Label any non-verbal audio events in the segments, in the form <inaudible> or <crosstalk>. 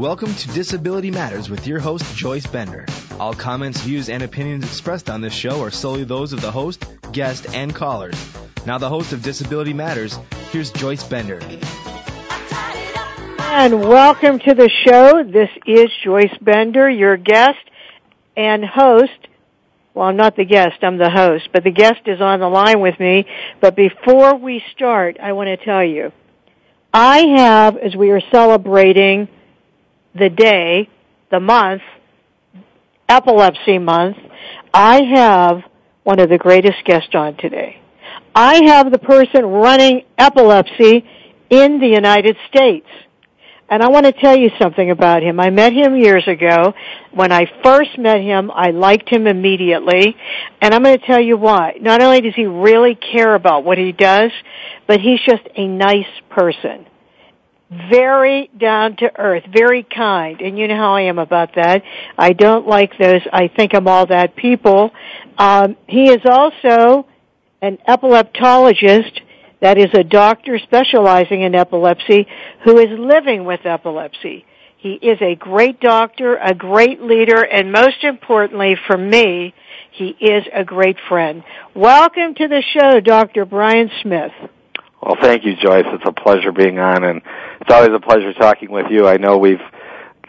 Welcome to Disability Matters with your host, Joyce Bender. All comments, views, and opinions expressed on this show are solely those of the host, guest, and callers. Now, the host of Disability Matters, here's Joyce Bender. And welcome to the show. This is Joyce Bender, your guest and host. Well, I'm not the guest, I'm the host, but the guest is on the line with me. But before we start, I want to tell you, I have, as we are celebrating the day, the month, epilepsy month, I have one of the greatest guests on today. I have the person running epilepsy in the United States. And I want to tell you something about him. I met him years ago. When I first met him, I liked him immediately. And I'm going to tell you why. Not only does he really care about what he does, but he's just a nice person. Very down to earth, very kind. And you know how I am about that. I don't like those, I think I'm all that people. Um, he is also an epileptologist that is a doctor specializing in epilepsy who is living with epilepsy. He is a great doctor, a great leader, and most importantly for me, he is a great friend. Welcome to the show, Dr. Brien Smith. Well, thank you, Joyce. It's a pleasure being on, and it's always a pleasure talking with you. I know we've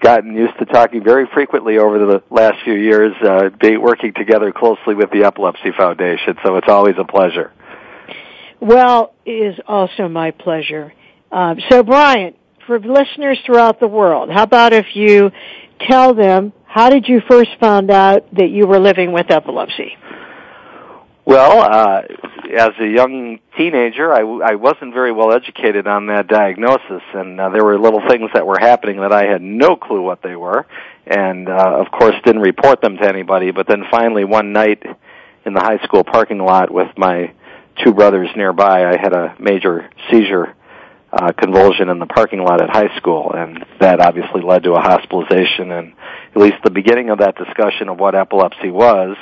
gotten used to talking very frequently over the last few years, uh, be, working together closely with the Epilepsy Foundation, so it's always a pleasure. Well, it is also my pleasure. Um, so, Brien, for listeners throughout the world, how about if you tell them how did you first find out that you were living with epilepsy? Well, uh, as a young teenager, I, I wasn't very well educated on that diagnosis, and uh, there were little things that were happening that I had no clue what they were, and uh, of course didn't report them to anybody. But then finally, one night in the high school parking lot with my two brothers nearby, I had a major seizure uh, convulsion in the parking lot at high school, and that obviously led to a hospitalization and at least the beginning of that discussion of what epilepsy was,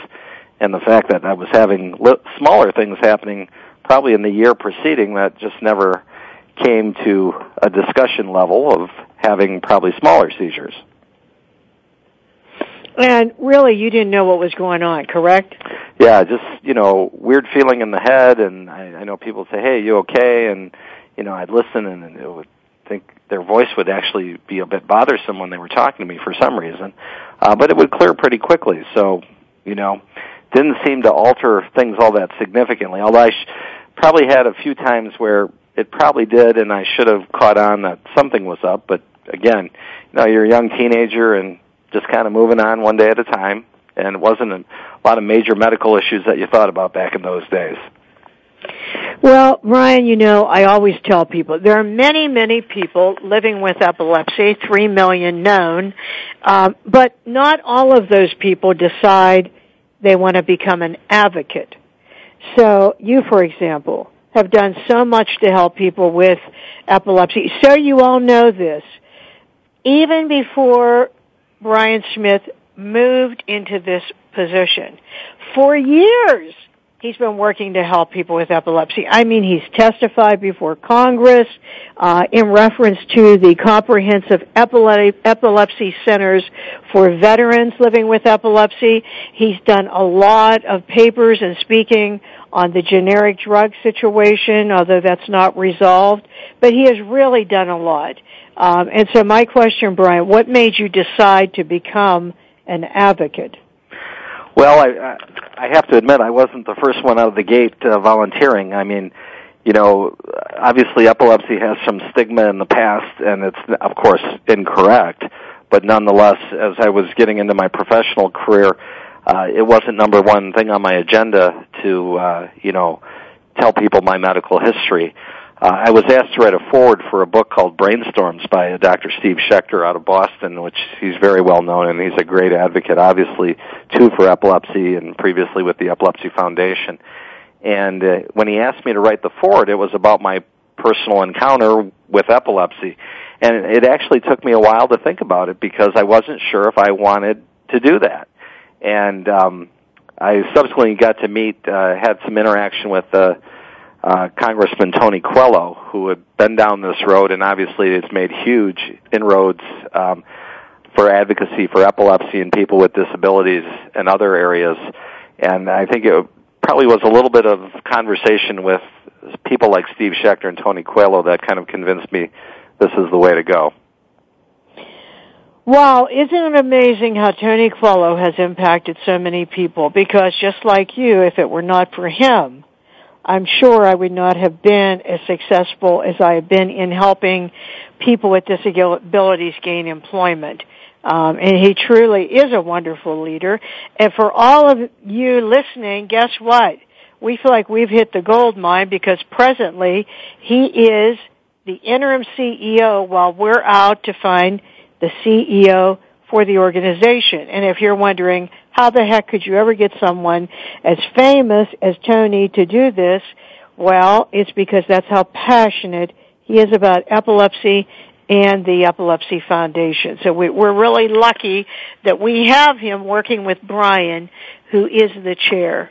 and the fact that I was having li- smaller things happening probably in the year preceding that just never came to a discussion level of having probably smaller seizures. And really, you didn't know what was going on, correct? Yeah, just you know, weird feeling in the head, and I, I know people say, "Hey, you okay?" And you know, I'd listen, and, and it would think their voice would actually be a bit bothersome when they were talking to me for some reason, uh, but it would clear pretty quickly. So, you know, didn't seem to alter things all that significantly. Although I sh- probably had a few times where it probably did, and I should have caught on that something was up. But again, you know, you're a young teenager and just kind of moving on one day at a time, and it wasn't a lot of major medical issues that you thought about back in those days. Well, Ryan, you know, I always tell people there are many, many people living with epilepsy, three million known, um, but not all of those people decide they want to become an advocate. So, you, for example, have done so much to help people with epilepsy. So you all know this. Even before Brien Smith moved into this position, for years, he's been working to help people with epilepsy. I mean, he's testified before Congress uh, in reference to the comprehensive epilepsy, centers for veterans living with epilepsy. He's done a lot of papers and speaking on the generic drug situation, although that's not resolved. But he has really done a lot. Um, and so my question, Brien, what made you decide to become an advocate? Well, I I have to admit I wasn't the first one out of the gate uh, volunteering. I mean, you know, obviously epilepsy has some stigma in the past, and it's of course incorrect. But nonetheless, as I was getting into my professional career, uh, it wasn't number one thing on my agenda to uh, you know tell people my medical history. uh, I was asked to write a foreword for a book called Brainstorms by Dr. Steve Schachter out of Boston, which he's very well known and he's a great advocate, obviously, too, for epilepsy and previously with the Epilepsy Foundation. And uh, when he asked me to write the foreword, it was about my personal encounter with epilepsy. And it actually took me a while to think about it because I wasn't sure if I wanted to do that. And um, I subsequently got to meet, uh, had some interaction with uh, uh, Congressman Tony Coelho, who had been down this road and obviously has made huge inroads um, for advocacy for epilepsy and people with disabilities and other areas. And I think it probably was a little bit of conversation with people like Steve Schachter and Tony Coelho that kind of convinced me this is the way to go. Wow, isn't it amazing how Tony Coelho has impacted so many people? Because just like you, if it were not for him, I'm sure I would not have been as successful as I have been in helping people with disabilities gain employment. Um, and he truly is a wonderful leader. And for all of you listening, guess what? We feel like we've hit the gold mine because presently he is the interim CEO while we're out to find the CEO for the organization. And if you're wondering, how the heck could you ever get someone as famous as Tony to do this? Well, it's because that's how passionate he is about epilepsy and the Epilepsy Foundation. So we, are really lucky that we have him working with Brien, who is the chair.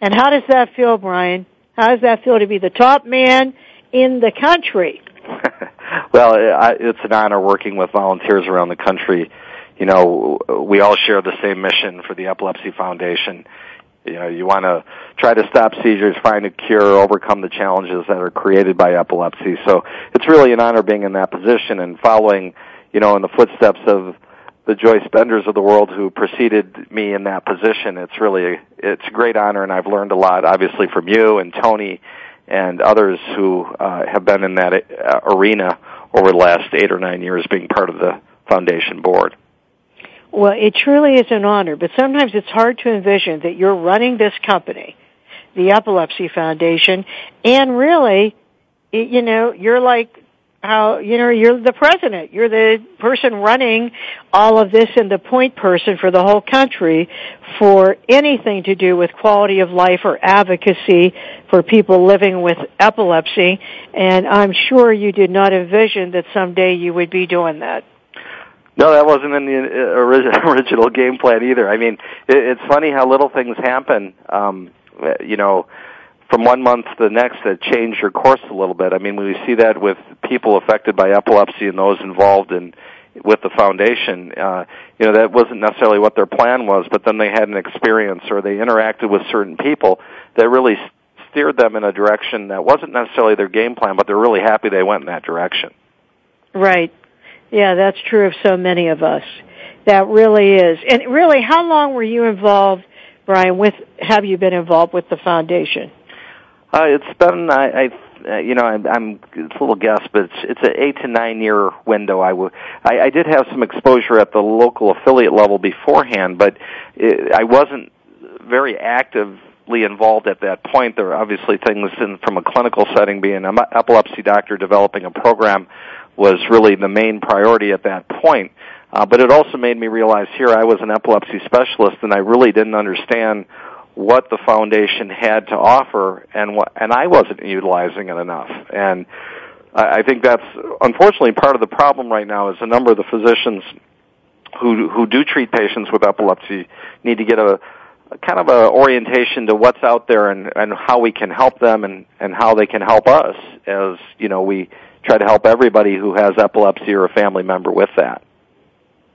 And how does that feel, Brien? How does that feel to be the top man in the country? <laughs> well, it's an honor working with volunteers around the country you know, we all share the same mission for the Epilepsy Foundation. You know, you want to try to stop seizures, find a cure, overcome the challenges that are created by epilepsy. So it's really an honor being in that position and following, you know, in the footsteps of the Joyce Benders of the world who preceded me in that position. It's really, it's a great honor and I've learned a lot, obviously from you and Tony and others who uh, have been in that uh, arena over the last eight or nine years being part of the foundation board. Well, it truly is an honor, but sometimes it's hard to envision that you're running this company, the Epilepsy Foundation, and really, you know, you're like how, you know, you're the president. You're the person running all of this and the point person for the whole country for anything to do with quality of life or advocacy for people living with epilepsy. And I'm sure you did not envision that someday you would be doing that. No, that wasn't in the uh, <laughs> original game plan either. I mean, it's funny how little things happen. Um, you know, from one month to the next that change your course a little bit. I mean, we see that with people affected by epilepsy and those involved in with the foundation. Uh, you know, that wasn't necessarily what their plan was, but then they had an experience or they interacted with certain people that really steered them in a direction that wasn't necessarily their game plan, but they're really happy they went in that direction. Right. Yeah, that's true of so many of us. That really is. And really, how long were you involved, Brien? With have you been involved with the foundation? Uh, it's been I, I uh, you know, I'm, I'm it's a little guess, but it's it's an eight to nine year window. I, w- I I did have some exposure at the local affiliate level beforehand, but it, I wasn't very actively involved at that point. There are obviously things in, from a clinical setting, being an epilepsy doctor developing a program was really the main priority at that point. Uh, but it also made me realize here I was an epilepsy specialist and I really didn't understand what the foundation had to offer and what, and I wasn't utilizing it enough. And I, I think that's unfortunately part of the problem right now is a number of the physicians who who do treat patients with epilepsy need to get a, a kind of a orientation to what's out there and and how we can help them and and how they can help us as you know we try to help everybody who has epilepsy or a family member with that.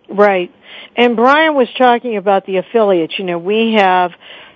Right. And Brien was talking about the affiliates. You know, we have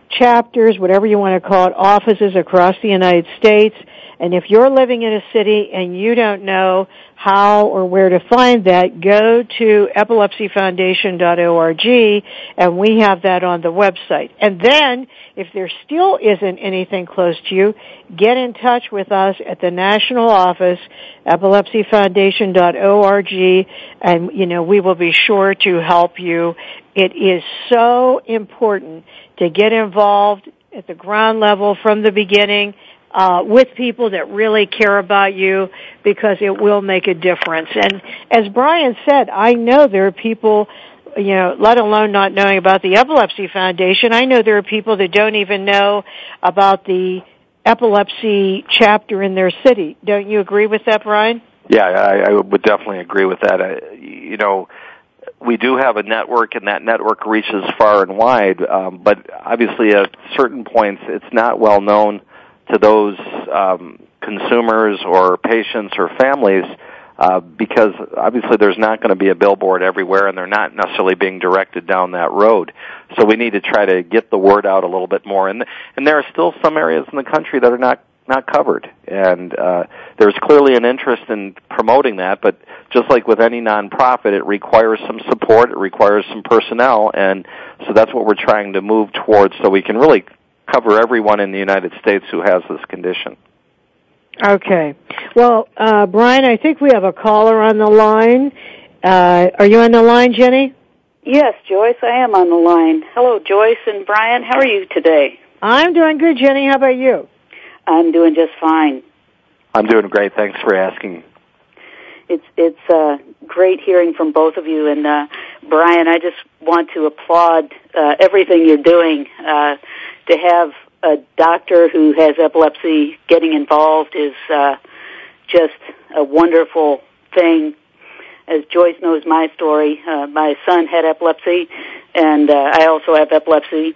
chapters, whatever you want to call it, offices across the United States. And if you're living in a city and you don't know how or where to find that, go to epilepsyfoundation.org and we have that on the website. And then, if there still isn't anything close to you, get in touch with us at the national office, epilepsyfoundation.org, and, you know, we will be sure to help you. It is so important to get involved at the ground level from the beginning uh, with people that really care about you because it will make a difference. And as Brien said, I know there are people you know, let alone not knowing about the Epilepsy Foundation. I know there are people that don't even know about the epilepsy chapter in their city. Don't you agree with that, Brien? Yeah, I, I would definitely agree with that. I, you know, we do have a network, and that network reaches far and wide. Um, but obviously, at certain points, it's not well known to those um, consumers or patients or families uh, because obviously there's not going to be a billboard everywhere, and they're not necessarily being directed down that road. So we need to try to get the word out a little bit more. And and there are still some areas in the country that are not not covered, and uh, there's clearly an interest in promoting that. But just like with any nonprofit, it requires some support, it requires some personnel, and so that's what we're trying to move towards, so we can really cover everyone in the United States who has this condition. Okay. Well, uh, Brien, I think we have a caller on the line. Uh, are you on the line, Jenny? Yes, Joyce, I am on the line. Hello, Joyce and Brien. How are you today? I'm doing good, Jenny. How about you? I'm doing just fine. I'm doing great. Thanks for asking. It's it's uh, great hearing from both of you, and uh, Brien, I just want to applaud uh, everything you're doing. Uh, to have a doctor who has epilepsy getting involved is uh, just a wonderful thing. As Joyce knows my story, uh, my son had epilepsy, and uh, I also have epilepsy,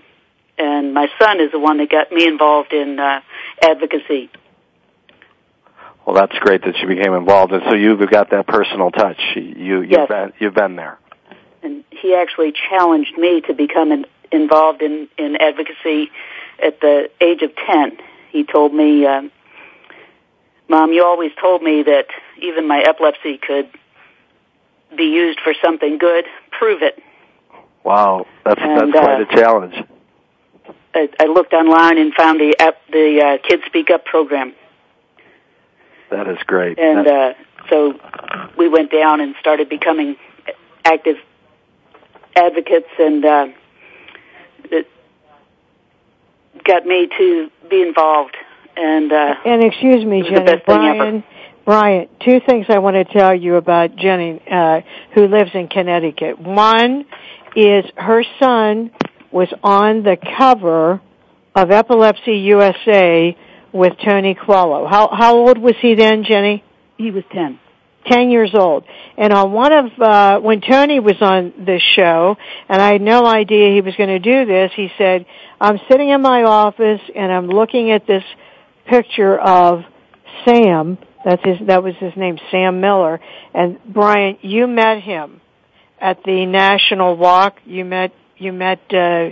and my son is the one that got me involved in uh, advocacy. Well, that's great that you became involved, and so you've got that personal touch. You you've yes. been you've been there. And he actually challenged me to become in, involved in in advocacy at the age of 10. He told me, um, Mom, you always told me that even my epilepsy could be used for something good. Prove it. Wow, that's and, that's quite uh, a challenge. I, I looked online and found the the uh, Kids Speak Up program. That is great. And uh, so we went down and started becoming active advocates, and uh, it, got me to be involved. And uh, and excuse me, Jenny, Brien. Brien, two things I want to tell you about Jenny, uh, who lives in Connecticut. One is her son was on the cover of Epilepsy USA with Tony Coelho. How how old was he then, Jenny? He was ten. 10 years old. And on one of, uh, when Tony was on this show, and I had no idea he was going to do this, he said, I'm sitting in my office and I'm looking at this picture of Sam, that's his, that was his name, Sam Miller. And Brien, you met him at the National Walk. You met, you met, uh,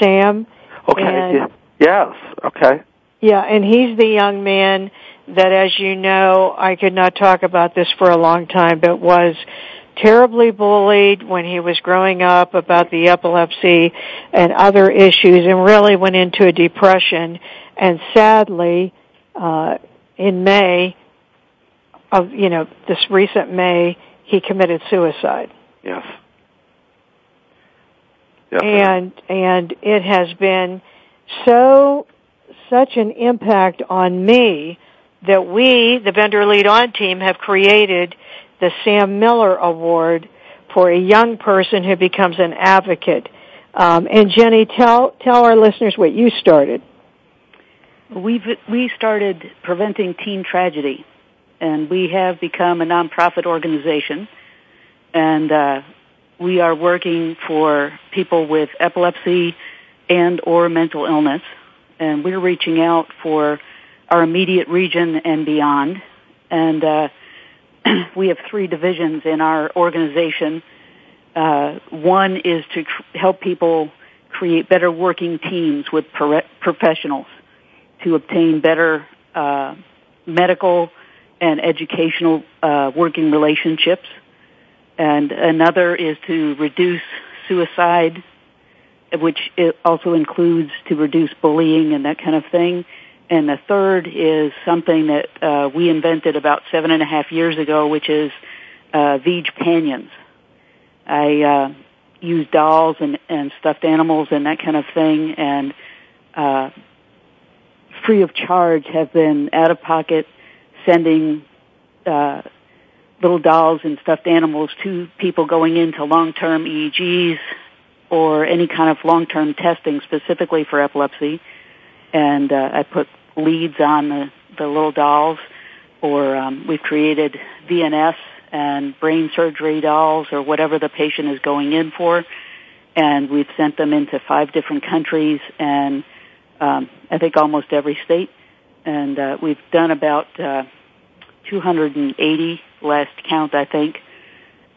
Sam. Okay. And, yes. Okay. Yeah, and he's the young man that, as you know, I could not talk about this for a long time, but was terribly bullied when he was growing up about the epilepsy and other issues and really went into a depression and sadly uh in May of you know this recent May he committed suicide. Yes. Yes. And and it has been so such an impact on me that we, the Bender Lead On team, have created the Sam Miller Award for a young person who becomes an advocate. Um, and Jenny, tell tell our listeners what you started. We've we started preventing teen tragedy, and we have become a nonprofit organization, and uh, we are working for people with epilepsy and or mental illness, and we're reaching out for our immediate region and beyond. And uh, <clears throat> we have three divisions in our organization. Uh, one is to tr- help people create better working teams with pro- professionals to obtain better uh, medical and educational uh, working relationships. And another is to reduce suicide, which also includes to reduce bullying and that kind of thing. And the third is something that uh, we invented about seven and a half years ago, which is uh, Panions. I uh, use dolls and, and stuffed animals and that kind of thing, and uh, free of charge have been out of pocket sending uh, little dolls and stuffed animals to people going into long-term EEGs or any kind of long-term testing specifically for epilepsy. And uh, I put leads on the, the little dolls, or um, we've created VNS and brain surgery dolls, or whatever the patient is going in for. And we've sent them into five different countries, and um, I think almost every state. And uh, we've done about uh, 280 last count, I think.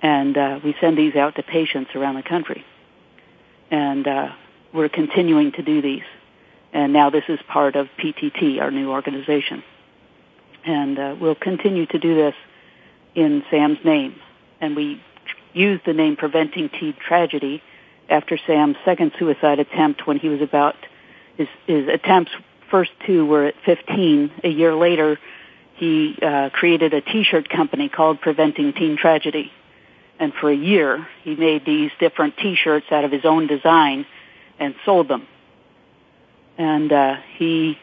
And uh, we send these out to patients around the country. And uh, we're continuing to do these. And now this is part of PTT, our new organization. And uh, we'll continue to do this in Sam's name. And we use the name Preventing Teen Tragedy after Sam's second suicide attempt when he was about, his, his attempts, first two were at 15. A year later, he uh, created a T-shirt company called Preventing Teen Tragedy, and for a year he made these different T-shirts out of his own design and sold them. And uh, he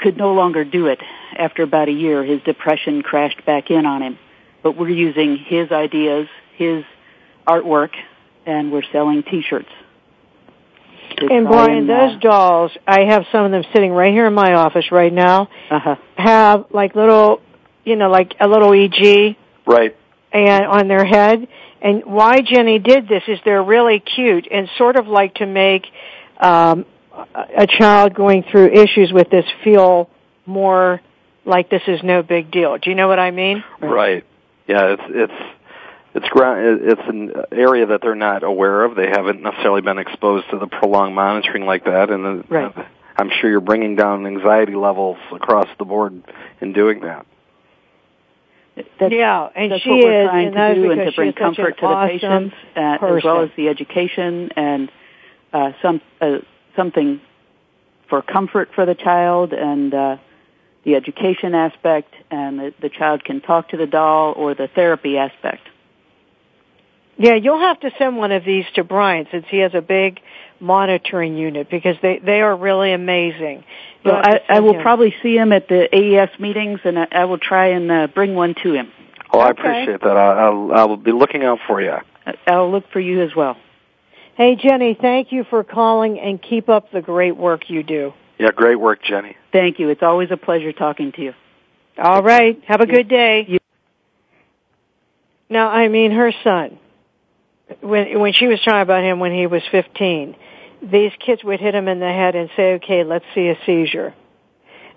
could no longer do it. After about a year, his depression crashed back in on him. But we're using his ideas, his artwork, and we're selling T-shirts. And Brien, and, those uh, dolls, I have some of them sitting right here in my office right now, uh-huh. have like little, you know, like a little EG Right. and on their head. And why Jenny did this is they're really cute and sort of like to make um, a a child going through issues with this feel more like this is no big deal. Do you know what I mean? Right. Yeah, it's it's it's ground it's an area that they're not aware of. They haven't necessarily been exposed to the prolonged monitoring like that, and the, Right. I'm sure you're bringing down anxiety levels across the board in doing that. That's, yeah, and that's she what we're is, trying and to that is do, and to bring she is such an comfort to the awesome patients, uh, as well as the education and uh, some uh, something for comfort for the child and uh, the education aspect, and the, the child can talk to the doll or the therapy aspect. Yeah, you'll have to send one of these to Brien since he has a big monitoring unit because they they are really amazing. So You'll have I, I will him. probably see him at the AES meetings, and I, I will try and uh, bring one to him. Oh, I appreciate that. I, I'll I'll be looking out for you. I'll look for you as well. Hey Jenny, thank you for calling and keep up the great work you do. Yeah, great work, Jenny. Thank you. It's always a pleasure talking to you. All right, have a good day. You- Now, I mean, her son, when when she was talking about him when he was 15, these kids would hit him in the head and say, "Okay, let's see a seizure,"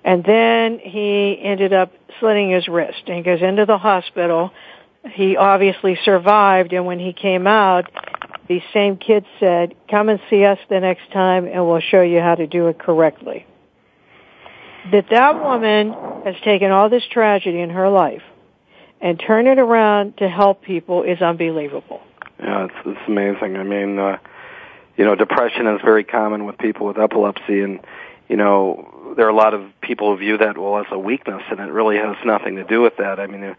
and then he ended up slitting his wrist and he goes into the hospital. He obviously survived, and when he came out, these same kids said, "Come and see us the next time, and we'll show you how to do it correctly." That that woman has taken all this tragedy in her life and turned it around to help people is unbelievable. Yeah, it's it's amazing. I mean, uh, you know, depression is very common with people with epilepsy, and you know, there are a lot of people who view that well as a weakness, and it really has nothing to do with that. I mean, uh,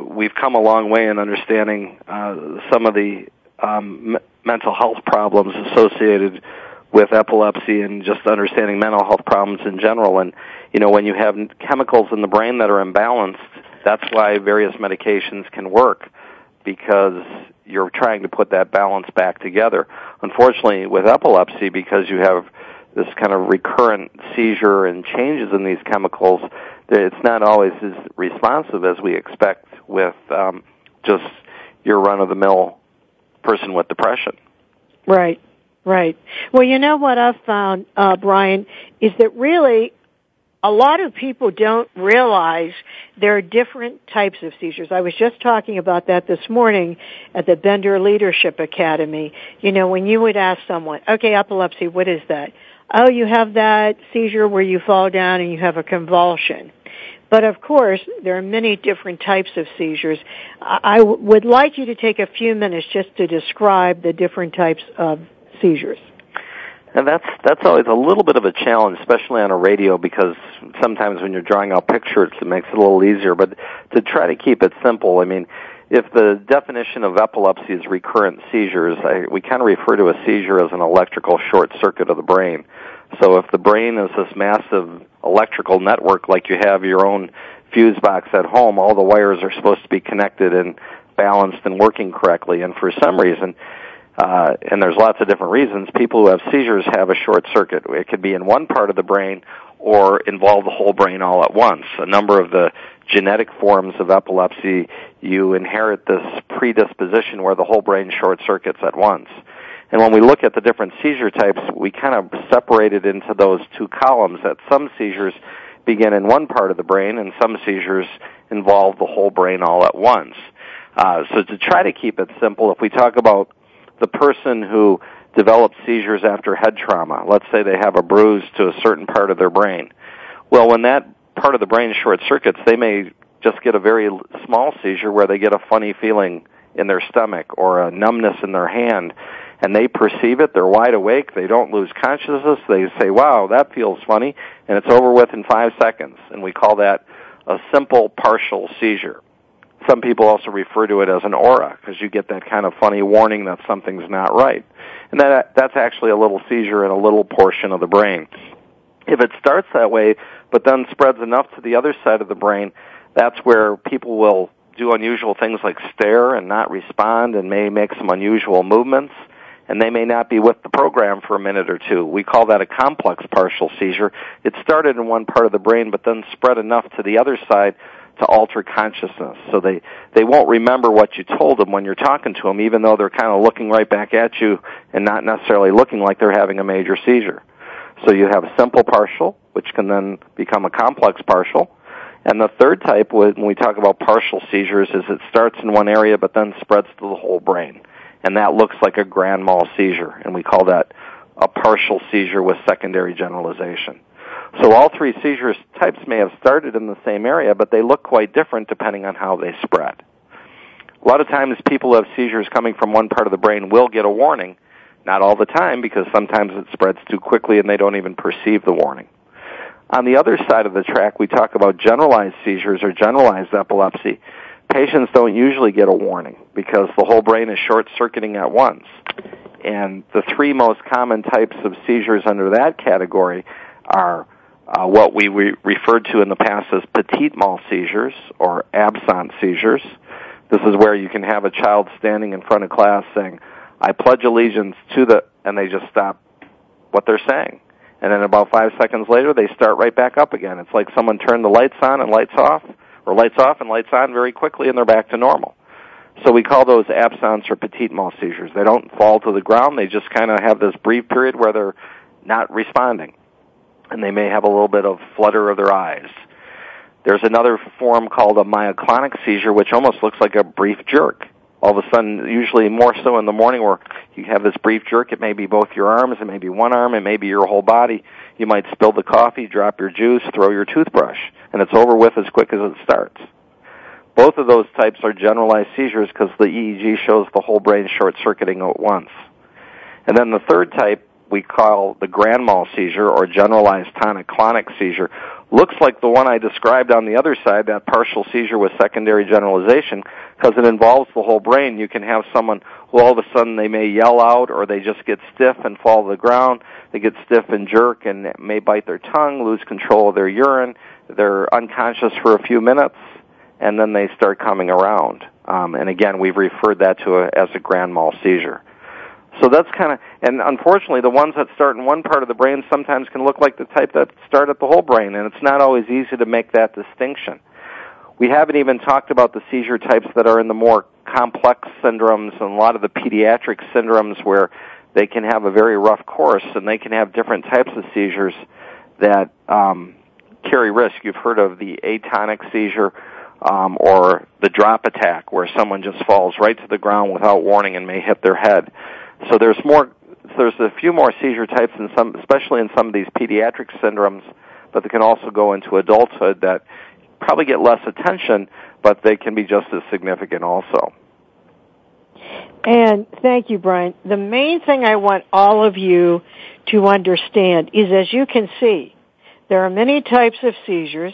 we've come a long way in understanding uh, some of the um, m- mental health problems associated with epilepsy, and just understanding mental health problems in general. And you know, when you have chemicals in the brain that are imbalanced, that's why various medications can work because you're trying to put that balance back together. Unfortunately, with epilepsy, because you have this kind of recurrent seizure and changes in these chemicals, it's not always as responsive as we expect with um, just your run-of-the-mill person with depression. Right, right. Well, you know what I've found, uh, Brien, is that really a lot of people don't realize there are different types of seizures. I was just talking about that this morning at the Bender Leadership Academy. You know, when you would ask someone, okay, epilepsy, what is that? Oh, you have that seizure where you fall down and you have a convulsion. But of course, there are many different types of seizures. I would like you to take a few minutes just to describe the different types of seizures. And that's that's always a little bit of a challenge, especially on a radio, because sometimes when you're drawing out pictures, it makes it a little easier. But to try to keep it simple, I mean, if the definition of epilepsy is recurrent seizures, I, we kind of refer to a seizure as an electrical short circuit of the brain. So if the brain is this massive electrical network like you have your own fuse box at home, all the wires are supposed to be connected and balanced and working correctly. And for some reason, uh, and there's lots of different reasons, people who have seizures have a short circuit. It could be in one part of the brain or involve the whole brain all at once. A number of the genetic forms of epilepsy, you inherit this predisposition where the whole brain short circuits at once. And when we look at the different seizure types, we kind of separate it into those two columns that some seizures begin in one part of the brain and some seizures involve the whole brain all at once. Uh, so to try to keep it simple, if we talk about the person who develops seizures after head trauma, let's say they have a bruise to a certain part of their brain. Well, when that part of the brain short circuits, they may just get a very small seizure where they get a funny feeling in their stomach or a numbness in their hand and they perceive it, they're wide awake, they don't lose consciousness, they say, wow, that feels funny, and it's over with in five seconds. And we call that a simple partial seizure. Some people also refer to it as an aura because you get that kind of funny warning that something's not right. And that, that's actually a little seizure in a little portion of the brain. If it starts that way, but then spreads enough to the other side of the brain, that's where people will do unusual things like stare and not respond and may make some unusual movements and they may not be with the program for a minute or two. We call that a complex partial seizure. It started in one part of the brain but then spread enough to the other side to alter consciousness. So they, they won't remember what you told them when you're talking to them even though they're kind of looking right back at you and not necessarily looking like they're having a major seizure. So you have a simple partial, which can then become a complex partial. And the third type, when we talk about partial seizures, is it starts in one area but then spreads to the whole brain and that looks like a grand mal seizure, and we call that a partial seizure with secondary generalization. So all three seizure types may have started in the same area, but they look quite different depending on how they spread. A lot of times people who have seizures coming from one part of the brain will get a warning. Not all the time because sometimes it spreads too quickly and they don't even perceive the warning. On the other side of the track, we talk about generalized seizures or generalized epilepsy patients don't usually get a warning because the whole brain is short circuiting at once. And the three most common types of seizures under that category are uh, what we re- referred to in the past as petit mal seizures or absent seizures. This is where you can have a child standing in front of class saying, I pledge allegiance to the, and they just stop what they're saying. And then about five seconds later, they start right back up again. It's like someone turned the lights on and lights off, or lights off and lights on very quickly and they're back to normal. So we call those absence or petit mal seizures. They don't fall to the ground. They just kind of have this brief period where they're not responding. And they may have a little bit of flutter of their eyes. There's another form called a myoclonic seizure, which almost looks like a brief jerk. All of a sudden, usually more so in the morning where you have this brief jerk, it may be both your arms, it may be one arm, it may be your whole body. You might spill the coffee, drop your juice, throw your toothbrush and it's over with as quick as it starts. Both of those types are generalized seizures because the EEG shows the whole brain short circuiting at once. And then the third type we call the grand mal seizure or generalized tonic-clonic seizure looks like the one I described on the other side, that partial seizure with secondary generalization, because it involves the whole brain. You can have someone who all of a sudden they may yell out or they just get stiff and fall to the ground. They get stiff and jerk and may bite their tongue, lose control of their urine they're unconscious for a few minutes, and then they start coming around. Um, and again, we've referred that to a, as a grand mal seizure. So that's kind of, and unfortunately, the ones that start in one part of the brain sometimes can look like the type that start at the whole brain, and it's not always easy to make that distinction. We haven't even talked about the seizure types that are in the more complex syndromes and a lot of the pediatric syndromes where they can have a very rough course and they can have different types of seizures that um, carry risk. You've heard of the atonic seizure um, or the drop attack, where someone just falls right to the ground without warning and may hit their head. So there's more. There's a few more seizure types in some, especially in some of these pediatric syndromes, but they can also go into adulthood that probably get less attention, but they can be just as significant also. And thank you, Brien. The main thing I want all of you to understand is as you can see, there are many types of seizures,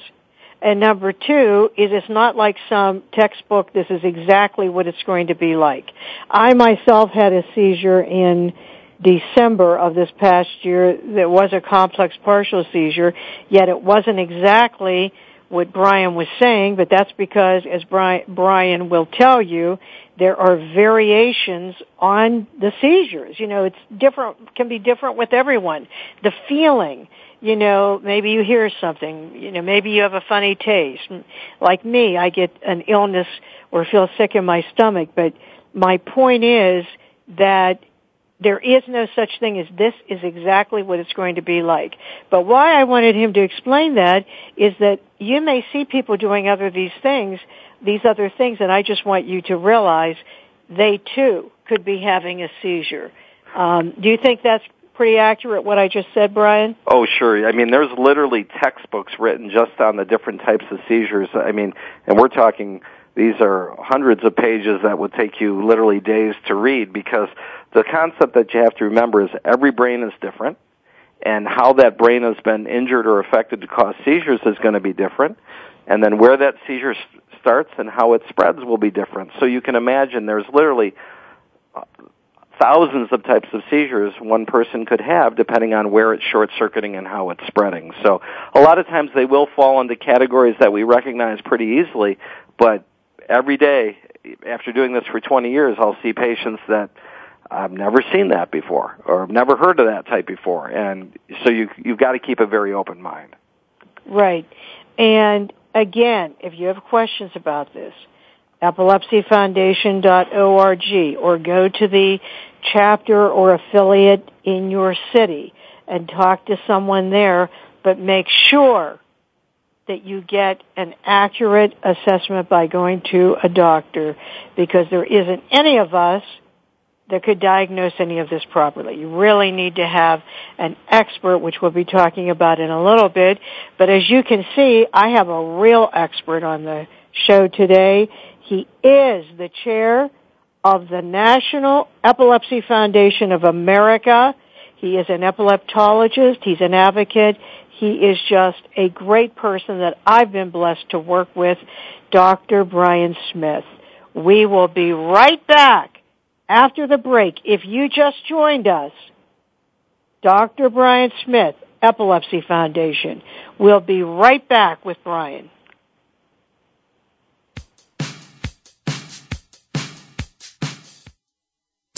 And number two is it's not like some textbook, this is exactly what it's going to be like. I myself had a seizure in December of this past year that was a complex partial seizure, yet it wasn't exactly what Brien was saying, but that's because, as Brien, Brien will tell you, there are variations on the seizures. You know, it's different, can be different with everyone. The feeling, you know, maybe you hear something, you know, maybe you have a funny taste. Like me, I get an illness or feel sick in my stomach, but my point is that there is no such thing as this is exactly what it's going to be like. But why I wanted him to explain that is that you may see people doing other these things, these other things, and I just want you to realize they too could be having a seizure. Um, do you think that's pretty accurate what I just said, Brien? Oh, sure. I mean, there's literally textbooks written just on the different types of seizures. I mean, and we're talking these are hundreds of pages that would take you literally days to read because the concept that you have to remember is every brain is different and how that brain has been injured or affected to cause seizures is going to be different. And then where that seizure starts and how it spreads will be different. So you can imagine there's literally uh, thousands of types of seizures one person could have depending on where it's short circuiting and how it's spreading. So a lot of times they will fall into categories that we recognize pretty easily, but every day after doing this for 20 years, I'll see patients that I've never seen that before or I've never heard of that type before. And so you you've got to keep a very open mind. Right. And again, if you have questions about this, epilepsyfoundation.org or go to the chapter or affiliate in your city and talk to someone there, but make sure that you get an accurate assessment by going to a doctor because there isn't any of us that could diagnose any of this properly. You really need to have an expert, which we'll be talking about in a little bit. But as you can see, I have a real expert on the show today. He is the chair of the National Epilepsy Foundation of America. He is an epileptologist. He's an advocate. He is just a great person that I've been blessed to work with, Dr. Brien Smith. We will be right back after the break. If you just joined us, Dr. Brien Smith, Epilepsy Foundation. We'll be right back with Brien.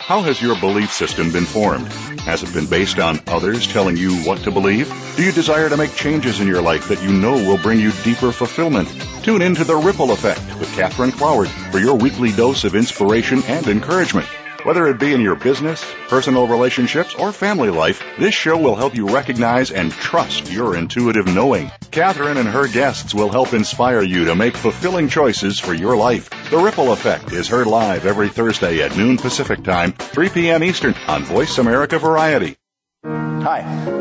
How has your belief system been formed? Has it been based on others telling you what to believe? Do you desire to make changes in your life that you know will bring you deeper fulfillment? Tune in to The Ripple Effect with Catherine Cloward for your weekly dose of inspiration and encouragement. Whether it be in your business, personal relationships, or family life, this show will help you recognize and trust your intuitive knowing. Catherine and her guests will help inspire you to make fulfilling choices for your life. The Ripple Effect is heard live every Thursday at noon Pacific Time, 3 p.m. Eastern on Voice America Variety. Hi,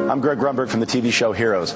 I'm Greg Grunberg from the TV show Heroes.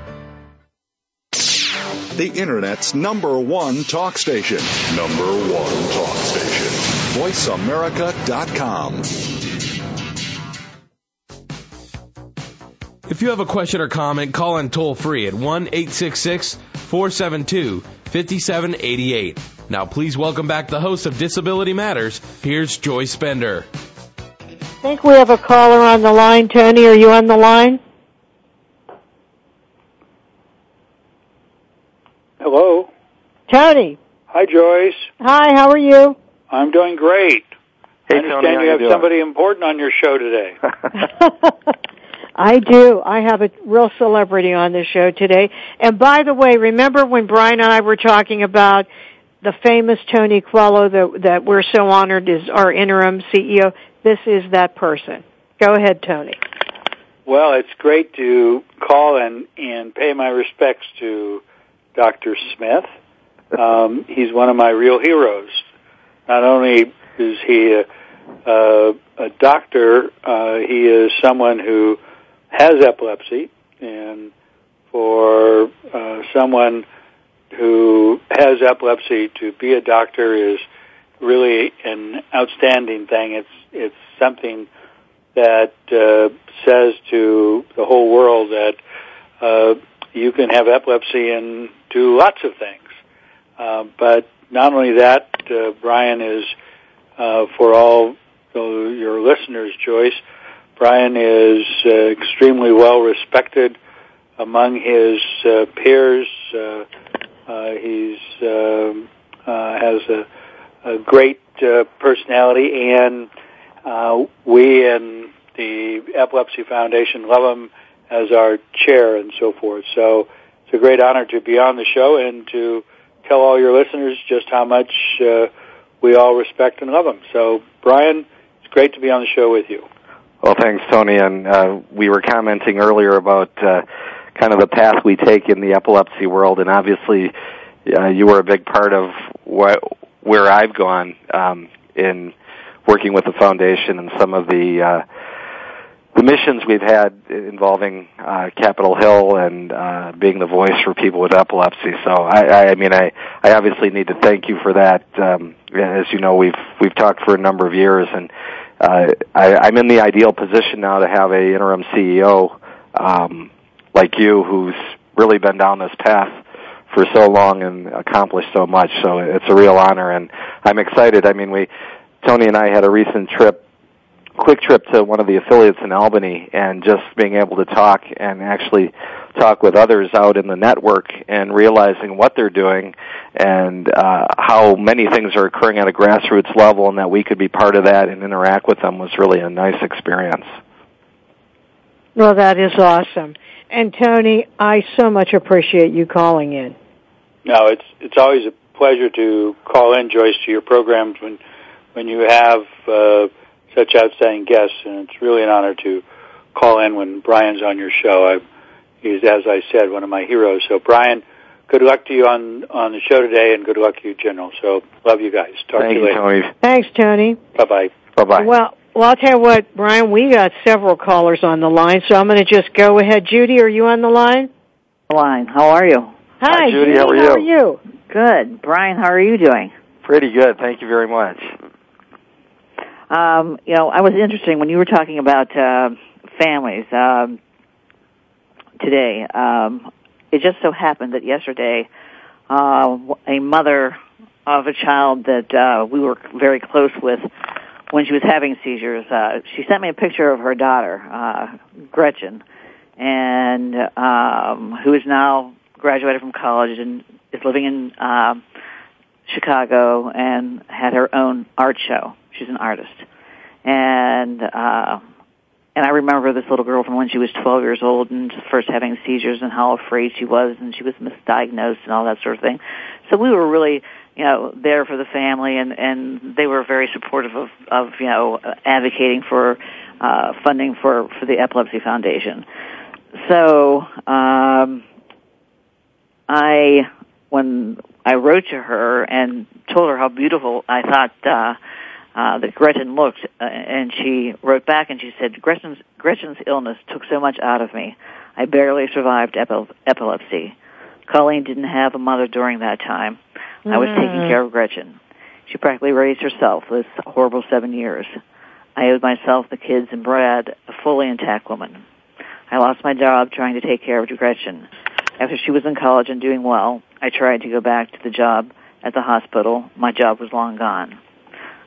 the Internet's number one talk station. Number one talk station. VoiceAmerica.com. If you have a question or comment, call in toll free at 1 866 472 5788. Now, please welcome back the host of Disability Matters. Here's Joyce Bender. I think we have a caller on the line. Tony, are you on the line? Hello. Tony. Hi, Joyce. Hi, how are you? I'm doing great. Hey, I understand Tony, how you you have doing? somebody important on your show today. <laughs> <laughs> I do. I have a real celebrity on the show today. And by the way, remember when Brien and I were talking about the famous Tony Coelho that, that we're so honored is our interim CEO? This is that person. Go ahead, Tony. well, it's great to call and, and pay my respects to Dr. Smith. Um, he's one of my real heroes. Not only is he a, a, doctor, uh, he is someone who has epilepsy, and for uh, someone who has epilepsy to be a doctor is really an outstanding thing. It's it's something that uh, says to the whole world that uh, you can have epilepsy and do lots of things. Uh, but not only that, uh, Brien is uh, for all your listeners, Joyce. Brien is extremely well respected among his peers. He's um has a, a great personality, and we and the Epilepsy Foundation love him as our chair and so forth. So it's a great honor to be on the show and to tell all your listeners just how much uh, we all respect and love him. So, Brien, it's great to be on the show with you. Well, thanks, Tony. And uh, we were commenting earlier about uh, kind of the path we take in the epilepsy world, and obviously, uh, you were a big part of what, where I've gone um, in working with the foundation and some of the uh, the missions we've had involving uh, Capitol Hill and uh, being the voice for people with epilepsy. So I, I, mean, I, I obviously need to thank you for that. Um, as you know, we've we've talked for a number of years, and uh, I, I'm in the ideal position now to have a interim CEO um, like you, who's really been down this path for so long and accomplished so much. So it's a real honor, and I'm excited. I mean, we Tony and I had a recent trip quick trip to one of the affiliates in Albany and just being able to talk and actually talk with others out in the network and realizing what they're doing and uh, how many things are occurring at a grassroots level and that we could be part of that and interact with them was really a nice experience. Well, that is awesome. And Tony, I so much appreciate you calling in. No, it's it's always a pleasure to call in, Joyce, to your programs when when you have uh, such outstanding guests, and it's really an honor to call in when Brien's on your show. I, he's, as I said, one of my heroes. So, Brien, good luck to you on on the show today, and good luck to you, General. So, love you guys. Talk Thank to you you, later. Tony. Thanks, Tony. Bye bye. Bye bye. Well, well, I'll tell you what, Brien, we got several callers on the line, so I'm going to just go ahead. Judy, are you on the line? line. How are you? Hi, Judy, how are How are you? you? Good. Brien, how are you doing? Pretty good. Thank you very much. Um, you know, I was interesting when you were talking about uh, families um, today. Um, it just so happened that yesterday, uh, a mother of a child that uh, we were very close with when she was having seizures, uh, she sent me a picture of her daughter, uh, Gretchen, and um, who is now graduated from college and is living in um, Chicago and had her own art show. She's an artist, and uh, and I remember this little girl from when she was 12 years old and first having seizures and how afraid she was, and she was misdiagnosed and all that sort of thing. So we were really, you know, there for the family, and and they were very supportive of of you know advocating for uh, funding for for the Epilepsy Foundation. So um, I when I wrote to her and told her how beautiful I thought uh, uh, that Gretchen looked, uh, and she wrote back and she said, Gretchen's, Gretchen's illness took so much out of me. I barely survived epi- epilepsy. Colleen didn't have a mother during that time. I was taking Mm. care of Gretchen. She practically raised herself this horrible seven years. I owed myself, the kids, and Brad a fully intact woman. I lost my job trying to take care of Gretchen. After she was in college and doing well, I tried to go back to the job at the hospital. My job was long gone.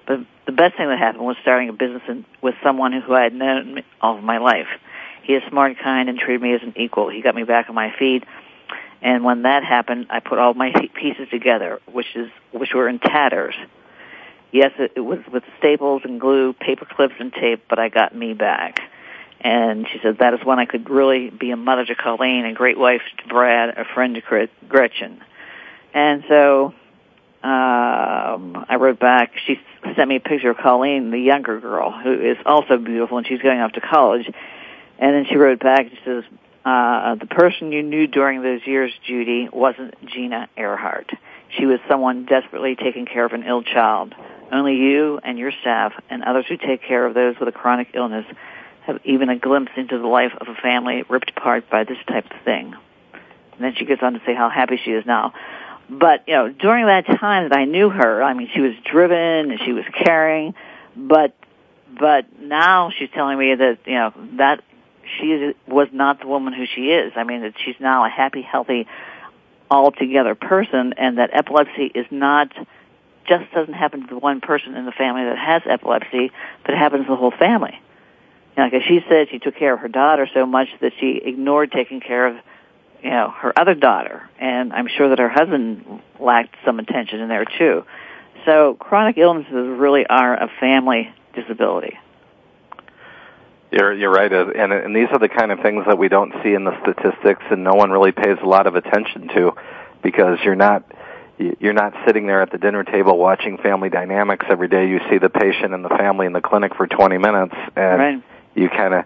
But the best thing that happened was starting a business in, with someone who I had known all of my life. He is smart, kind, and treated me as an equal. He got me back on my feet. And when that happened, I put all my <laughs> pieces together, which is which were in tatters. Yes, it, it was with staples and glue, paper clips and tape, but I got me back. And she said that is when I could really be a mother to Colleen, a great wife to Brad, a friend to Gretchen. And so um, I wrote back. She sent me a picture of Colleen, the younger girl, who is also beautiful, and she's going off to college. And then she wrote back. And she says, uh, "The person you knew during those years, Judy, wasn't Gina Earhart. She was someone desperately taking care of an ill child. Only you and your staff and others who take care of those with a chronic illness have even a glimpse into the life of a family ripped apart by this type of thing." And then she goes on to say how happy she is now. But, you know, during that time that I knew her, I mean, she was driven and she was caring, but, but now she's telling me that, you know, that she was not the woman who she is. I mean, that she's now a happy, healthy, altogether person and that epilepsy is not, just doesn't happen to the one person in the family that has epilepsy, but it happens to the whole family. You know, like she said, she took care of her daughter so much that she ignored taking care of you know, her other daughter, and I'm sure that her husband lacked some attention in there too. So chronic illnesses really are a family disability. You're you're right, uh, and and these are the kind of things that we don't see in the statistics, and no one really pays a lot of attention to, because you're not you're not sitting there at the dinner table watching family dynamics every day. You see the patient and the family in the clinic for 20 minutes, and right. You kind of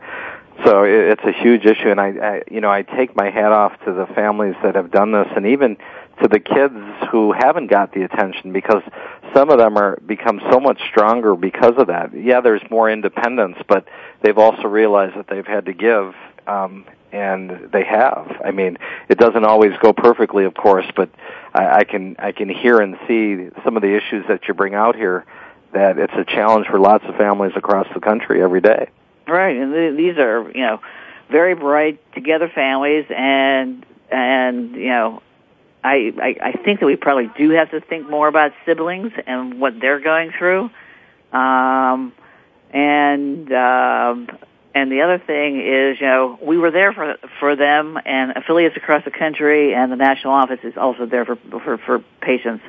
so it's a huge issue, and I, I, you know, I take my hat off to the families that have done this, and even to the kids who haven't got the attention, because some of them are become so much stronger because of that. Yeah, there's more independence, but they've also realized that they've had to give, um, and they have. I mean, it doesn't always go perfectly, of course, but I, I can I can hear and see some of the issues that you bring out here. That it's a challenge for lots of families across the country every day. Right, and th- these are you know very bright together families, and and you know I, I I think that we probably do have to think more about siblings and what they're going through, um, and um, and the other thing is you know we were there for for them and affiliates across the country, and the national office is also there for for, for patients,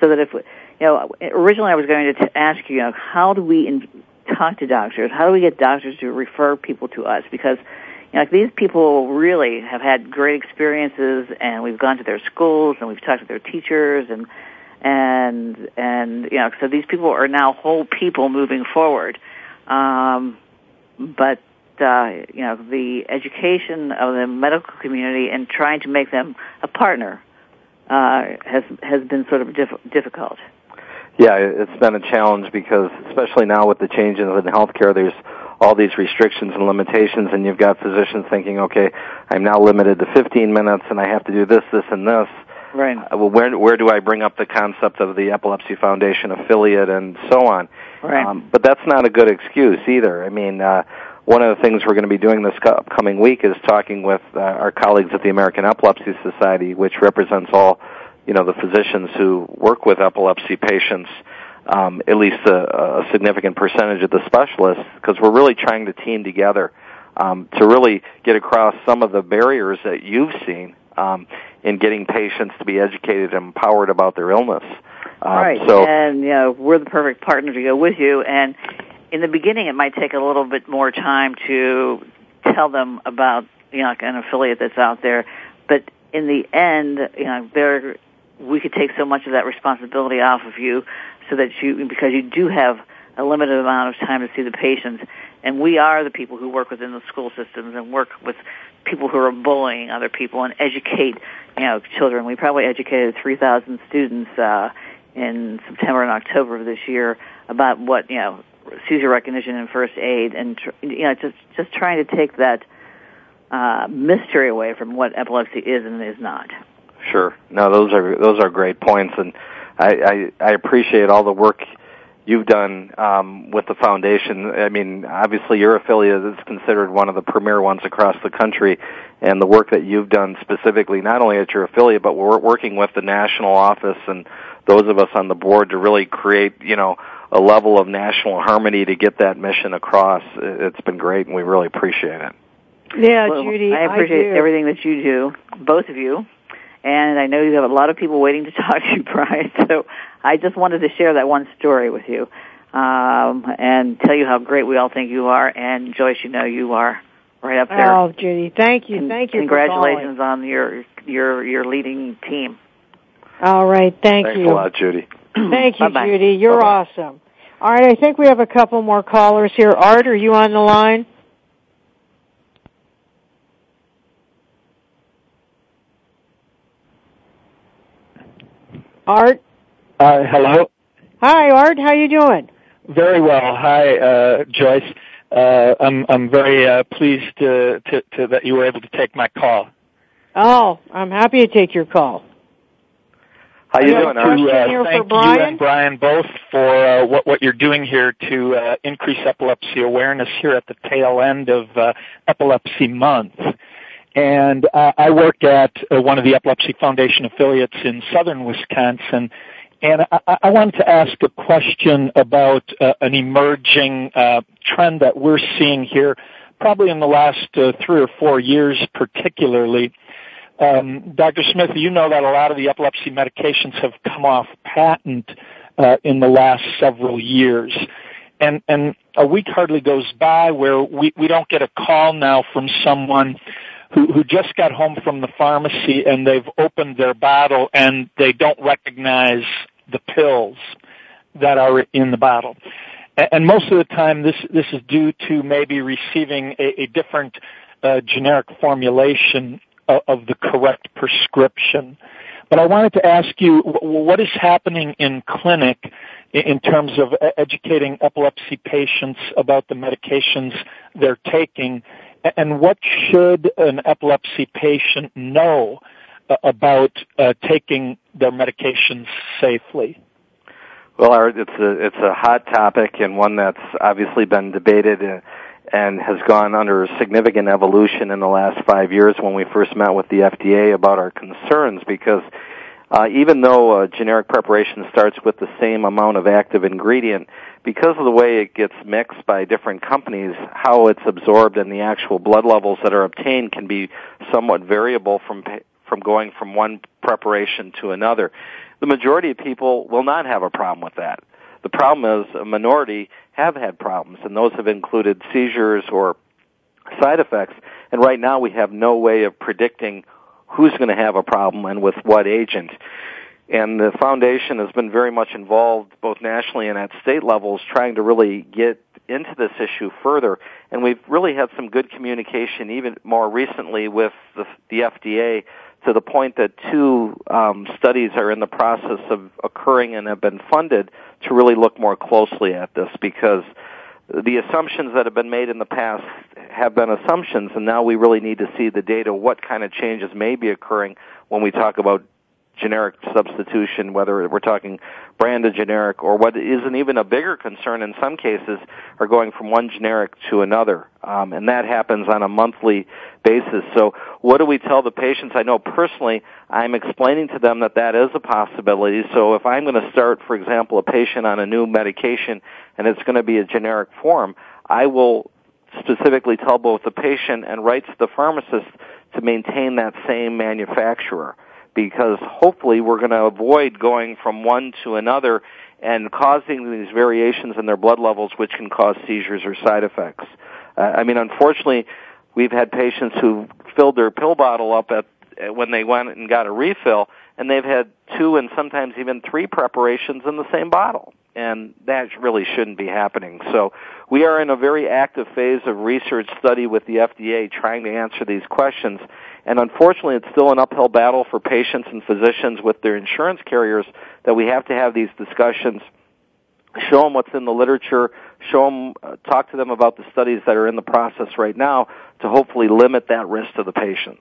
so that if you know originally I was going to ask you, you know how do we in, talk to doctors? How do we get doctors to refer people to us? Because you know, like these people really have had great experiences, and we've gone to their schools and we've talked to their teachers, and and and you know, so these people are now whole people moving forward. Um, but uh, you know, the education of the medical community and trying to make them a partner uh, has has been sort of diff- difficult. Yeah, it's been a challenge because, especially now with the changes in healthcare, there's all these restrictions and limitations, and you've got physicians thinking, okay, I'm now limited to 15 minutes, and I have to do this, this, and this. Right. Uh, well, where where do I bring up the concept of the Epilepsy Foundation affiliate and so on? Right. Um, but that's not a good excuse either. I mean, uh, one of the things we're going to be doing this upcoming week is talking with uh, our colleagues at the American Epilepsy Society, which represents all you know the physicians who work with epilepsy patients, um, at least a, a significant percentage of the specialists, because we're really trying to team together um, to really get across some of the barriers that you've seen um, in getting patients to be educated and empowered about their illness. Um, right, so, and you know we're the perfect partner to go with you. And in the beginning, it might take a little bit more time to tell them about you know like an affiliate that's out there, but in the end, you know they're we could take so much of that responsibility off of you so that you, because you do have a limited amount of time to see the patients, and we are the people who work within the school systems and work with people who are bullying other people and educate, you know, children. We probably educated 3,000 students uh, in September and October of this year about what, you know, seizure recognition and first aid, and you know, just just trying to take that uh, mystery away from what epilepsy is and is not. Sure. No, those are those are great points, and I, I I appreciate all the work you've done um, with the foundation. I mean, obviously your affiliate is considered one of the premier ones across the country, and the work that you've done specifically, not only at your affiliate, but we're working with the national office and those of us on the board to really create, you know, a level of national harmony to get that mission across. It's been great, and we really appreciate it. Yeah, Well, Judy, I appreciate do. everything that you do, both of you. And I know you have a lot of people waiting to <laughs> talk to you, Brien. So I just wanted to share that one story with you um, and tell you how great we all think you are. And Joyce, you know you are right up there. Oh, Judy, thank you, thank you. for Congratulations on your your your leading team. All right, thank Thanks you. a lot, Judy. <clears throat> Thank you, Bye-bye. Judy. You're Bye-bye. awesome. All right, I think we have a couple more callers here. Art, are you on the line? Art. Uh, hello. Hi, Art. How you doing? Very well. Hi, uh, Joyce. Uh, I'm I'm very uh, pleased to, to, to that you were able to take my call. Oh, I'm happy to take your call. How you doing, Art? question uh, here for thank you and Brien both for uh, what what you're doing here to uh, increase epilepsy awareness here at the tail end of uh, Epilepsy Month. And uh, I work at uh, one of the Epilepsy Foundation affiliates in southern Wisconsin. And I, I wanted to ask a question about uh, an emerging uh, trend that we're seeing here, probably in the last uh, three or four years, particularly. Um, Dr. Smith, you know that a lot of the epilepsy medications have come off patent uh, in the last several years. And, and a week hardly goes by where we, we don't get a call now from someone who, who just got home from the pharmacy and they've opened their bottle and they don't recognize the pills that are in the bottle. And most of the time this, this is due to maybe receiving a, a different uh, generic formulation of, of the correct prescription. But I wanted to ask you, what is happening in clinic in terms of educating epilepsy patients about the medications they're taking, what should an epilepsy patient know uh, about uh, taking their medications safely? Well, a it's a hot topic and one that's obviously been debated uh, and has gone under significant evolution in the last five years. When we first met with the FDA about our concerns, because uh, even though a generic preparation starts with the same amount of active ingredient, because of the way it gets mixed by different companies, how it's absorbed and the actual blood levels that are obtained can be somewhat variable from from going from one preparation to another. The majority of people will not have a problem with that. The problem is a minority have had problems, and those have included seizures or side effects. And right now, we have no way of predicting who's going to have a problem and with what agent. And the foundation has been very much involved, both nationally and at state levels, trying to really get into this issue further. And we've really had some good communication, even more recently, with the, the FDA to the point that two um, studies are in the process of occurring and have been funded to really look more closely at this because the assumptions that have been made in the past have been assumptions and now we really need to see the data what kind of changes may be occurring when we talk about generic substitution, whether we're talking brand branded generic or what isn't even a bigger concern in some cases are going from one generic to another. Um, and that happens on a monthly basis. So what do we tell the patients? I know personally I'm explaining to them that that is a possibility. So if I'm going to start, for example, a patient on a new medication and it's going to be a generic form, I will specifically tell both the patient and write to the pharmacist to maintain that same manufacturer because hopefully we're going to avoid going from one to another and causing these variations in their blood levels which can cause seizures or side effects. Uh, I mean, unfortunately, we've had patients who filled their pill bottle up at when they went and got a refill and they've had two and sometimes even three preparations in the same bottle and that really shouldn't be happening. So we are in a very active phase of research study with the FDA trying to answer these questions. And unfortunately, it's still an uphill battle for patients and physicians with their insurance carriers that we have to have these discussions, show them what's in the literature, show them, uh, talk to them about the studies that are in the process right now to hopefully limit that risk to the patient.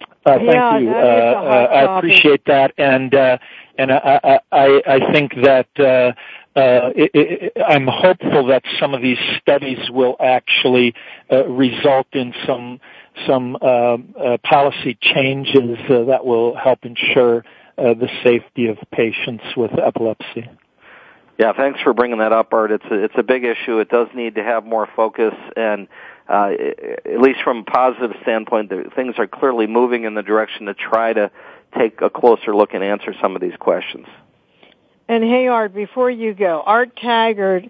Uh, thank yeah, you. That is uh, I appreciate that, and uh, and I, I I think that uh, uh, it, it, I'm hopeful that some of these studies will actually uh, result in some some uh, uh, policy changes uh, that will help ensure uh, the safety of patients with epilepsy. Yeah, thanks for bringing that up, Art. It's a, it's a big issue. It does need to have more focus, and uh, at least from a positive standpoint, things are clearly moving in the direction to try to take a closer look and answer some of these questions. And hey, Art, before you go, Art Taggart,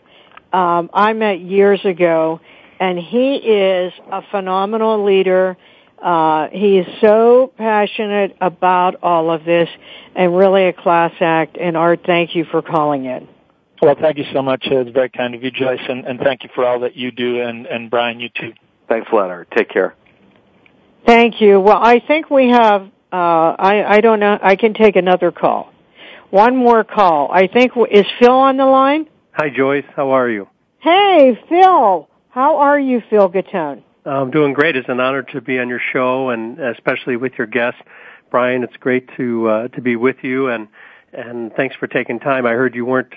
um, I met years ago, and he is a phenomenal leader. Uh, he is so passionate about all of this, and really a class act. And Art, thank you for calling in. Well, thank you so much. It's very kind of you, Joyce, and, and thank you for all that you do, and, and Brien, you too. Thanks a lot, Art. Take care. Thank you. Well, I think we have. Uh, I I don't know. I can take another call. One more call. I think is Phil on the line. Hi, Joyce. How are you? Hey, Phil. How are you, Phil Gattone? I'm doing great. It's an honor to be on your show, and especially with your guest, Brien. It's great to uh, to be with you, and and thanks for taking time. I heard you weren't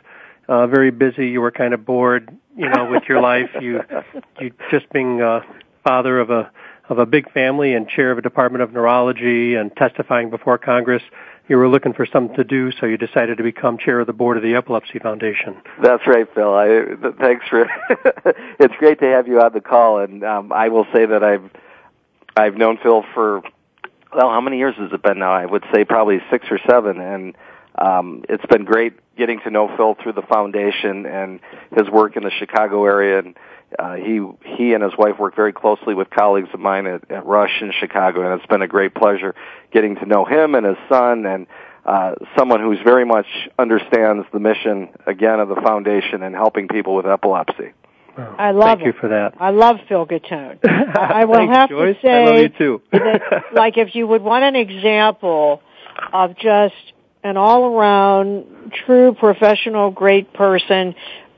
uh, very busy. You were kind of bored, you know, with your life. You <laughs> you just being uh, father of a of a big family and chair of a department of neurology and testifying before Congress. You were looking for something to do, so you decided to become chair of the board of the Epilepsy Foundation. That's right, Phil. I, th- thanks for. <laughs> it's great to have you on the call, and um, I will say that I've I've known Phil for well, how many years has it been now? I would say probably six or seven, and um, it's been great getting to know Phil through the foundation and his work in the Chicago area. And uh, he he and his wife work very closely with colleagues of mine at, at Rush in Chicago, and it's been a great pleasure getting to know him and his son and uh, someone who's very much understands the mission again of the foundation and helping people with epilepsy. I love Thank you for that. I love Phil Gattone. <laughs> I will Thanks, have Joyce. to say I love you too. that, like, if you would want an example of just an all-around, true professional, great person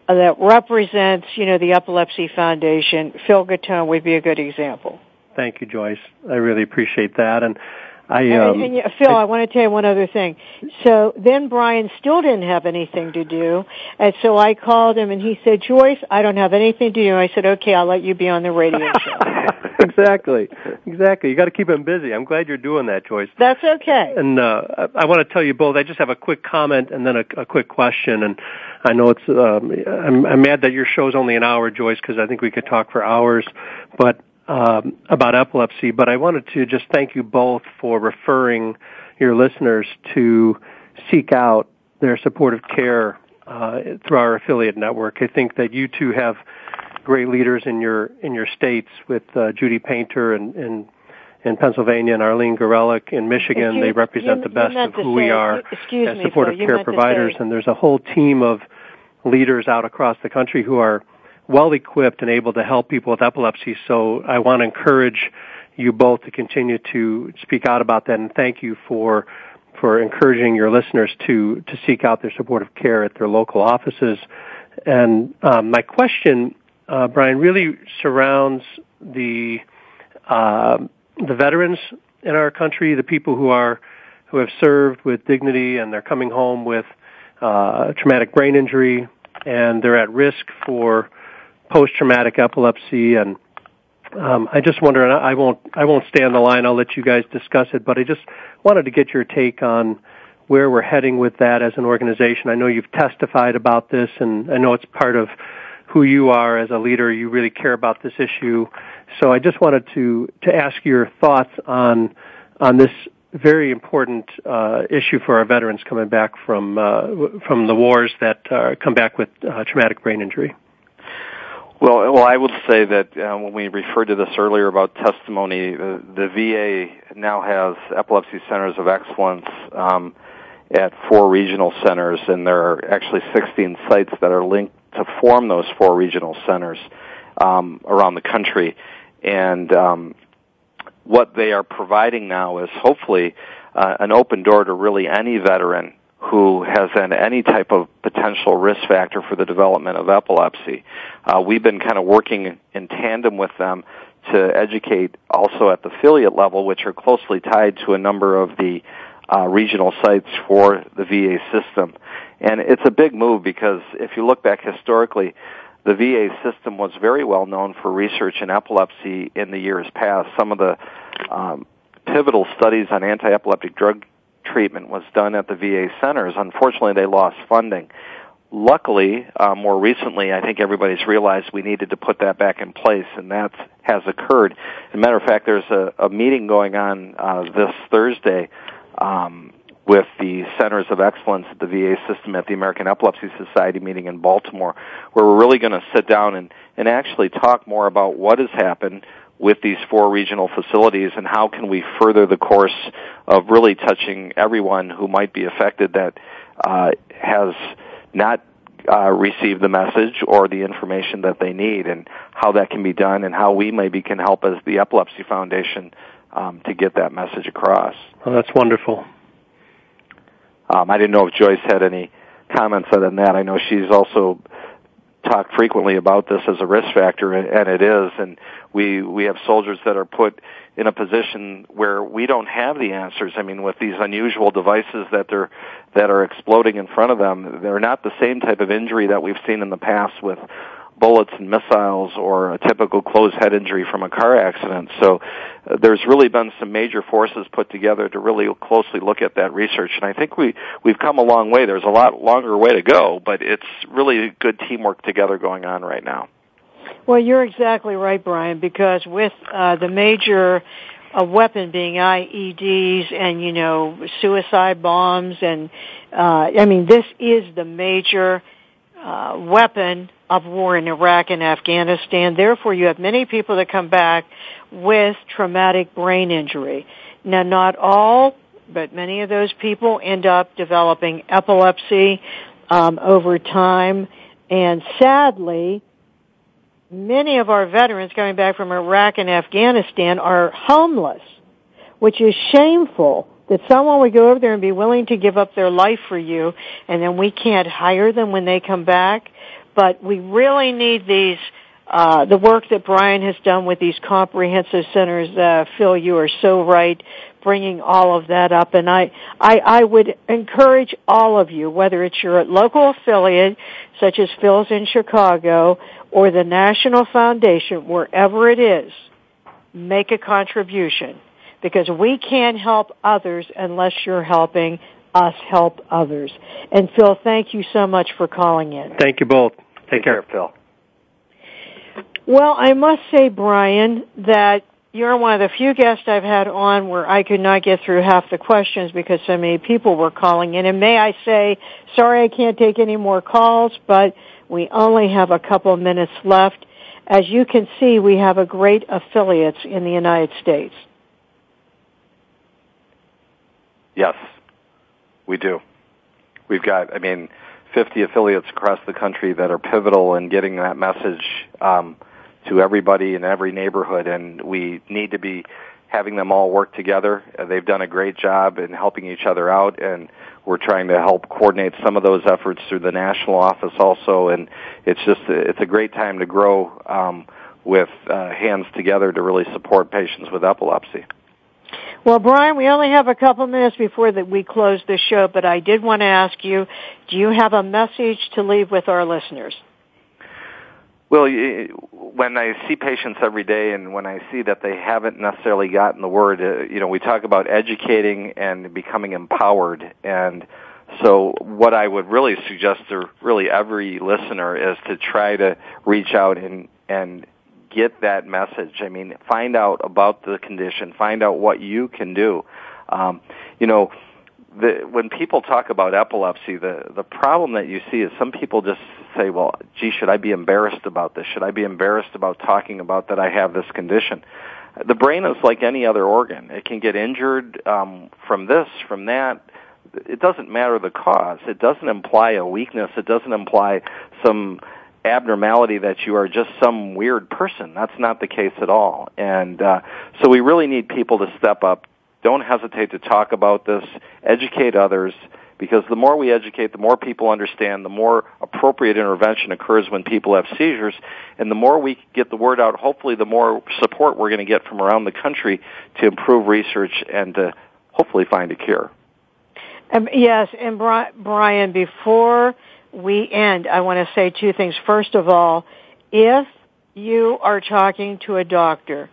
uh, that represents, you know, the Epilepsy Foundation, Phil Gattone would be a good example. Thank you, Joyce. I really appreciate that, and I And- um, and, yeah, Phil, I, want to tell you one other thing. So then Brien still didn't have anything to do, and so I called him and he said, "Joyce, I don't have anything to do." I said, "Okay, I'll let you be on the radio show." <laughs> exactly, exactly. You got to keep him busy. I'm glad you're doing that, Joyce. That's okay. And uh, I, I want to tell you both. I just have a quick comment and then a, a quick question. And I know it's. Um, I'm, I'm mad that your show's only an hour, Joyce, because I think we could talk for hours. But um, about epilepsy. But I wanted to just thank you both for referring your listeners to seek out their supportive care uh, through our affiliate network. I think that you two have great leaders in your in your states with uh, Judy Painter and, and in Pennsylvania and Arlene Gorelick in Michigan. You- they represent you- the best of who we are excuse as supportive you care providers. say- And there's a whole team of leaders out across the country who are well equipped and able to help people with epilepsy. So I want to encourage you both to continue to speak out about that and thank you for for encouraging your listeners to to seek out their supportive care at their local offices. And um, my question, uh, Brien, really surrounds the uh, the veterans in our country, the people who are who have served with dignity and they're coming home with uh, traumatic brain injury and they're at risk for post-traumatic epilepsy and um, I just wonder, and I won't, I won't stay on the line. I'll let you guys discuss it, but I just wanted to get your take on where we're heading with that as an organization. I know you've testified about this, and I know it's part of who you are as a leader. You really care about this issue, so I just wanted to to ask your thoughts on on this very important uh, issue for our veterans coming back from uh, from the wars that uh, come back with uh, traumatic brain injury. Well, well, I would say that uh, when we referred to this earlier about testimony, the, the VA now has epilepsy centers of excellence um, at four regional centers, and there are actually 16 sites that are linked to form those four regional centers um, around the country. And um, what they are providing now is hopefully uh, an open door to really any veteran who has an, any type of potential risk factor for the development of epilepsy. Uh, we've been kind of working in tandem with them to educate also at the affiliate level, which are closely tied to a number of the uh, regional sites for the VA system. And it's a big move because if you look back historically, the VA system was very well known for research in epilepsy in the years past. Some of the um, pivotal studies on anti-epileptic drug treatment was done at the VA centers. Unfortunately, they lost funding. Luckily, uh, more recently, I think everybody's realized we needed to put that back in place, and that has occurred. As a matter of fact, there's a, a meeting going on uh, this Thursday um, with the Centers of Excellence at the VA system at the American Epilepsy Society meeting in Baltimore, where we're really going to sit down and, and actually talk more about what has happened with these four regional facilities and how can we further the course of really touching everyone who might be affected that uh, has not uh, received the message or the information that they need and how that can be done and how we maybe can help as the Epilepsy Foundation um, to get that message across. Oh, that's wonderful. Um, I didn't know if Joyce had any comments on that. I know she's also talked frequently about this as a risk factor, and it is. And we we have soldiers that are put in a position where we don't have the answers. I mean, with these unusual devices that they're that are exploding in front of them, they're not the same type of injury that we've seen in the past with bullets and missiles or a typical closed head injury from a car accident. So uh, there's really been some major forces put together to really closely look at that research and I think we we've come a long way. There's a lot longer way to go, but it's really good teamwork together going on right now. Well, you're exactly right, Brian, because with uh, the major uh, weapon being IEDs and you know suicide bombs and uh, I mean this is the major uh, weapon of war in Iraq and Afghanistan. Therefore, you have many people that come back with traumatic brain injury. Now, not all, but many of those people end up developing epilepsy um, over time. And sadly, many of our veterans coming back from Iraq and Afghanistan are homeless, which is shameful that someone would go over there and be willing to give up their life for you and then we can't hire them when they come back. But we really need these, uh, the work that Brien has done with these comprehensive centers, uh, Phil, you are so right, bringing all of that up. And I, I, I would encourage all of you, whether it's your local affiliate, such as Phil's in Chicago, or the National Foundation, wherever it is, make a contribution because we can't help others unless you're helping us help others. And Phil, thank you so much for calling in. Thank you both. Take, Take care. care, Phil. Well, I must say, Brien, that you're one of the few guests I've had on where I could not get through half the questions because so many people were calling in. And may I say, sorry I can't take any more calls, but we only have a couple minutes left. As you can see, we have a great affiliates in the United States. Yes, we do. We've got, I mean, 50 affiliates across the country that are pivotal in getting that message um, to everybody in every neighborhood, and we need to be having them all work together. Uh, they've done a great job in helping each other out, and we're trying to help coordinate some of those efforts through the national office also. And it's just it's a great time to grow um, with uh, hands together to really support patients with epilepsy. Well, Brien, we only have a couple minutes before that we close the show, but I did want to ask you, do you have a message to leave with our listeners? Well, when I see patients every day and when I see that they haven't necessarily gotten the word, uh, you know, we talk about educating and becoming empowered. And so what I would really suggest to really every listener is to try to reach out and, and get that message. I mean, find out about the condition, find out what you can do. Um, you know, the, when people talk about epilepsy, the the problem that you see is some people just say, "Well, gee, should I be embarrassed about this? Should I be embarrassed about talking about that I have this condition?" The brain is like any other organ; it can get injured um, from this, from that. It doesn't matter the cause. It doesn't imply a weakness. It doesn't imply some abnormality that you are just some weird person. That's not the case at all. And uh, so we really need people to step up. Don't hesitate to talk about this. Educate others because the more we educate, the more people understand, the more appropriate intervention occurs when people have seizures. And the more we get the word out, hopefully the more support we're going to get from around the country to improve research and to hopefully find a cure. Um, yes, and Brien, before we end, I want to say two things. First of all, if you are talking to a doctor,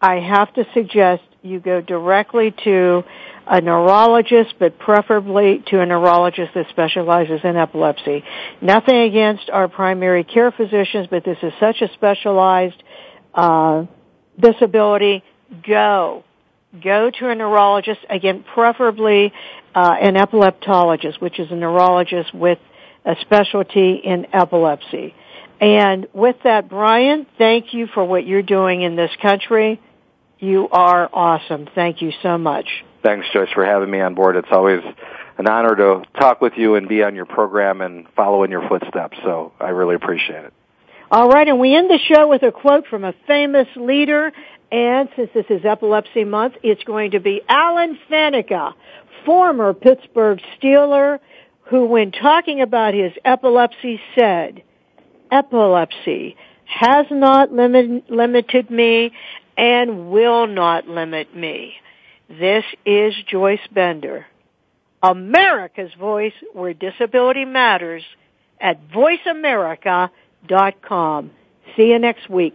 I have to suggest you go directly to a neurologist, but preferably to a neurologist that specializes in epilepsy. Nothing against our primary care physicians, but this is such a specialized uh, disability. Go. Go to a neurologist, again, preferably uh, an epileptologist, which is a neurologist with a specialty in epilepsy. And with that, Brien, thank you for what you're doing in this country. You are awesome. Thank you so much. Thanks, Joyce, for having me on board. It's always an honor to talk with you and be on your program and follow in your footsteps. So I really appreciate it. All right, and we end the show with a quote from a famous leader. And since this is Epilepsy Month, it's going to be Alan Faneca, former Pittsburgh Steeler, who when talking about his epilepsy said, epilepsy has not limit, limited me and will not limit me. This is Joyce Bender, America's Voice where disability matters at voiceamerica.com. See you next week.